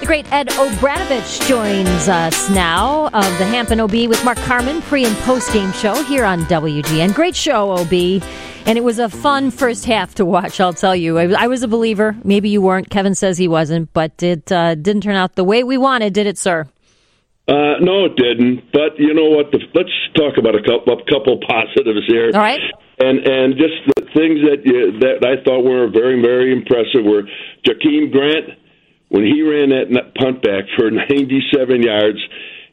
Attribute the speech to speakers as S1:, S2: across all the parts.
S1: The great Ed O'Bradovich joins us now of the Hampton OB with Mark Carman pre and post game show here on WGN. Great show, OB. And it was a fun first half to watch, I'll tell you. I, was a believer. Maybe you weren't. Kevin says he wasn't, but it uh, didn't turn out the way we wanted, did it, sir?
S2: Uh, no, it didn't. But you know what? The, let's talk about a couple, a couple positives here.
S1: All right.
S2: And and just the things that you, that I thought were very very impressive were Jakeem Grant when he ran that punt back for 97 yards,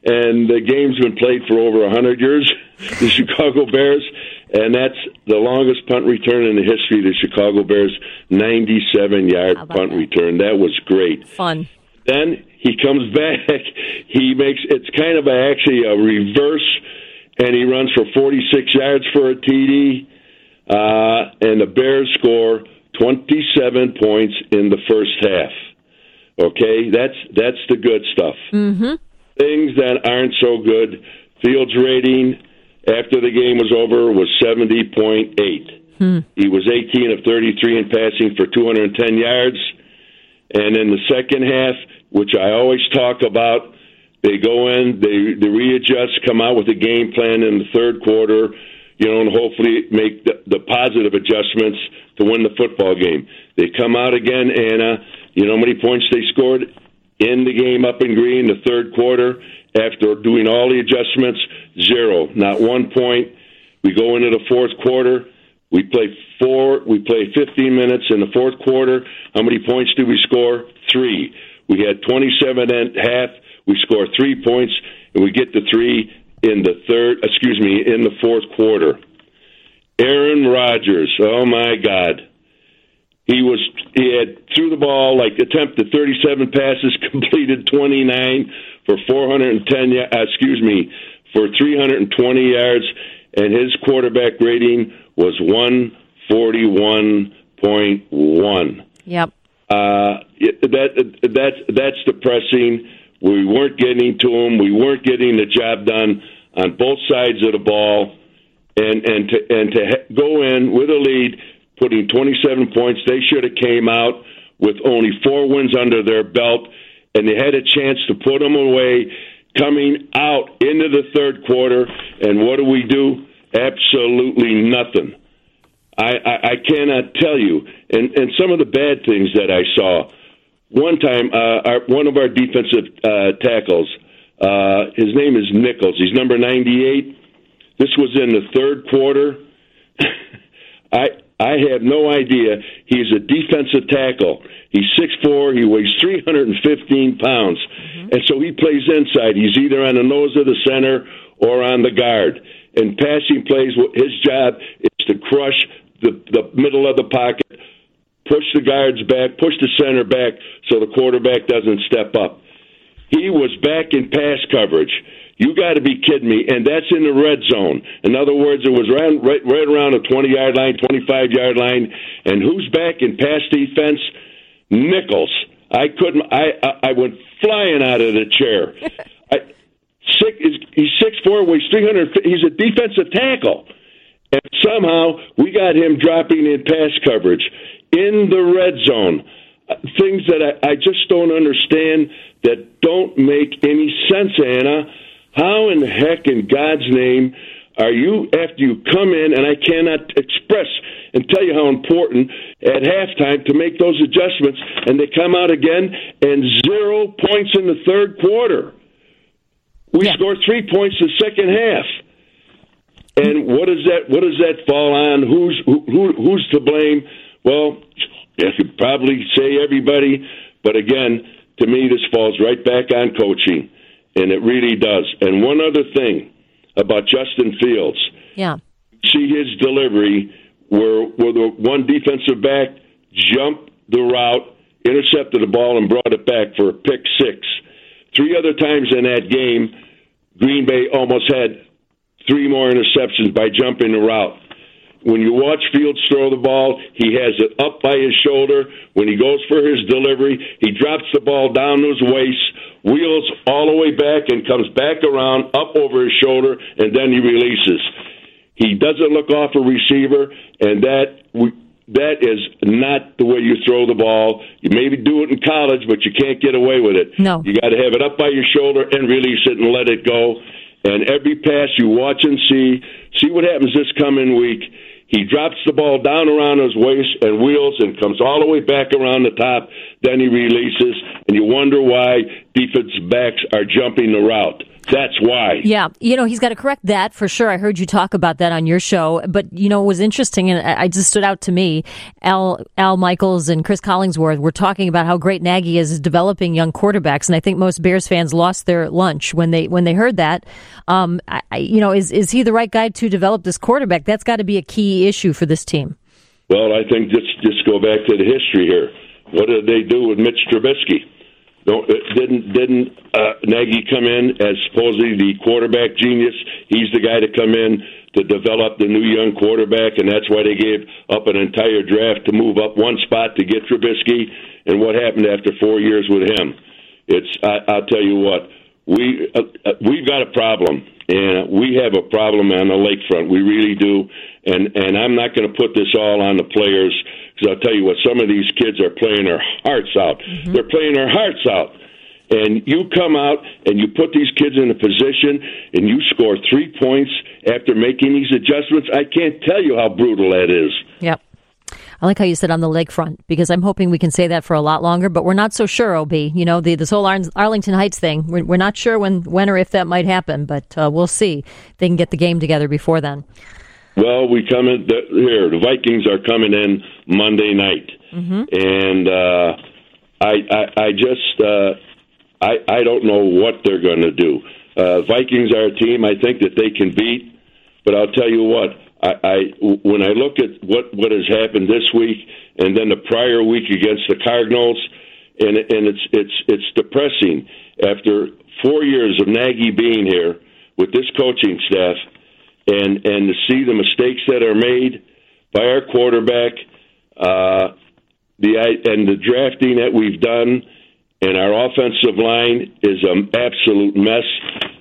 S2: and the game's been played for over 100 years. The Chicago Bears, and that's the longest punt return in the history of the Chicago Bears, 97 yard punt that? return. That was great.
S1: Fun.
S2: Then he comes back. He makes it's kind of a, actually a reverse, and he runs for 46 yards for a TD. Uh, and the Bears score 27 points in the first half. Okay, that's that's the good stuff.
S1: Mm-hmm.
S2: Things that aren't so good. Fields rating after the game was over was 70.8.
S1: Hmm.
S2: He was 18 of 33 in passing for 210 yards. And in the second half, which I always talk about, they go in, they, they readjust, come out with a game plan in the third quarter, you know, and hopefully make the, the positive adjustments to win the football game. They come out again, Anna you know how many points they scored in the game up in green, the third quarter, after doing all the adjustments? Zero. Not one point. We go into the fourth quarter. We play four. We play 15 minutes in the fourth quarter. How many points do we score? Three. We had 27 and half. We score three points, and we get the three in the third. Excuse me, in the fourth quarter. Aaron Rodgers. Oh my God. He was he had threw the ball like attempted 37 passes, completed 29 for 410. Uh, excuse me, for 320 yards, and his quarterback rating was 141.1.
S1: Yep.
S2: Uh, that that's that's depressing. We weren't getting to him. We weren't getting the job done on both sides of the ball, and and to and to go in with a lead putting 27 points. They should have came out with only four wins under their belt, and they had a chance to put them away coming out into the third quarter. And what do we do? Absolutely nothing. I, I, I cannot tell you. And, and some of the bad things that I saw. One time, uh, our, one of our defensive uh, tackles, uh, his name is Nichols. He's number 98. This was in the third quarter. I I have no idea. He's a defensive tackle. He's six four. He weighs 315 pounds. Mm-hmm. And so he plays inside. He's either on the nose of the center or on the guard. And passing plays, his job is to crush the, the middle of the pocket, push the guards back, push the center back so the quarterback doesn't step up. He was back in pass coverage. You got to be kidding me. And that's in the red zone. In other words, it was right, right, right around the 20 yard line, 25 yard line. And who's back in pass defense? Nichols. I couldn't, I, I, I went flying out of the chair. I, six, he's six four, weighs 300, he's a defensive tackle. And somehow we got him dropping in pass coverage in the red zone. Uh, things that I, I just don't understand that don't make any sense, Anna. How in the heck, in God's name, are you after you come in? And I cannot express and tell you how important at halftime to make those adjustments, and they come out again and zero points in the third quarter. We yeah. scored three points in the second half. And what does that what does that fall on? Who's who, who who's to blame? Well, you could probably say everybody, but again, to me, this falls right back on coaching and it really does. And one other thing about Justin Fields.
S1: Yeah.
S2: See his delivery where where the one defensive back jumped the route, intercepted the ball, and brought it back for a pick six. Three other times in that game, Green Bay almost had three more interceptions by jumping the route. When you watch Fields throw the ball, he has it up by his shoulder. When he goes for his delivery, he drops the ball down to his waist, wheels all the way back, and comes back around up over his shoulder, and then he releases. He doesn't look off a receiver, and that we, that is not the way you throw the ball. You maybe do it in college, but you can't get away with it.
S1: No.
S2: You got to have it up by your shoulder and release it and let it go. And every pass you watch and see, see what happens this coming week. He drops the ball down around his waist and wheels and comes all the way back around the top. Then he releases, and you wonder why defense backs are jumping the route. That's why.
S1: Yeah, you know, he's got to correct that for sure. I heard you talk about that on your show, but you know, it was interesting and I just stood out to me. Al Al Michaels and Cris Collinsworth were talking about how great Nagy is developing young quarterbacks, and I think most Bears fans lost their lunch when they when they heard that. Um, I, you know, is is he the right guy to develop this quarterback? That's got to be a key issue for this team.
S2: Well, I think just just go back to the history here. What did they do with Mitch Trubisky? Uh, didn't didn't uh, Nagy come in as supposedly the quarterback genius? He's the guy to come in to develop the new young quarterback, and that's why they gave up an entire draft to move up one spot to get Trubisky. And what happened after four years with him? It's I, I'll tell you what we uh, uh, we've got a problem, and we have a problem on the lakefront. We really do, and and I'm not going to put this all on the players because I'll tell you what, some of these kids are playing their hearts out. Mm-hmm. They're playing their hearts out. And you come out and you put these kids in a position and you score three points after making these adjustments. I can't tell you how brutal that is.
S1: Yep. I like how you said on the lakefront because I'm hoping we can say that for a lot longer, but we're not so sure. Ob, you know, the this whole Arlington Heights thing. We're, we're not sure when, when or if that might happen, but uh, we'll see. If they can get the game together before then.
S2: Well, we come in the, here. The Vikings are coming in Monday night, mm-hmm. and uh, I, I, I just, uh, I, I don't know what they're going to do. Uh, Vikings are a team I think that they can beat, but I'll tell you what. I, I when I look at what what has happened this week, and then the prior week against the Cardinals, and and it's it's it's depressing after four years of Nagy being here with this coaching staff and and to see the mistakes that are made by our quarterback, uh, the and the drafting that we've done, and our offensive line is an absolute mess.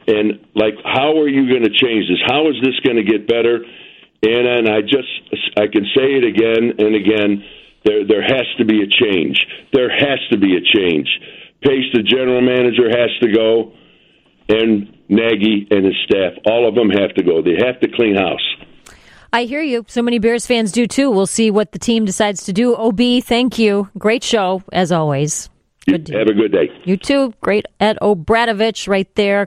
S2: And like, how are you going to change this? How is this going to get better? And and I just I can say it again and again. There there has to be a change. There has to be a change. Pace, the general manager, has to go, and Nagy and his staff. All of them have to go. They have to clean house.
S1: I hear you. So many Bears fans do too. We'll see what the team decides to do. OB, thank you. Great show, as always.
S2: Good have a good day.
S1: You too. Great Ed O'Bradovich right there.